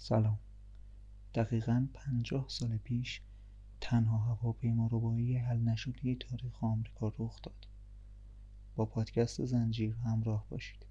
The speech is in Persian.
سلام. دقیقا پنجاه سال پیش تنها هواپیما ربایی حل نشده تاریخ آمریکا رخ داد. با پادکست زنجیر همراه باشید.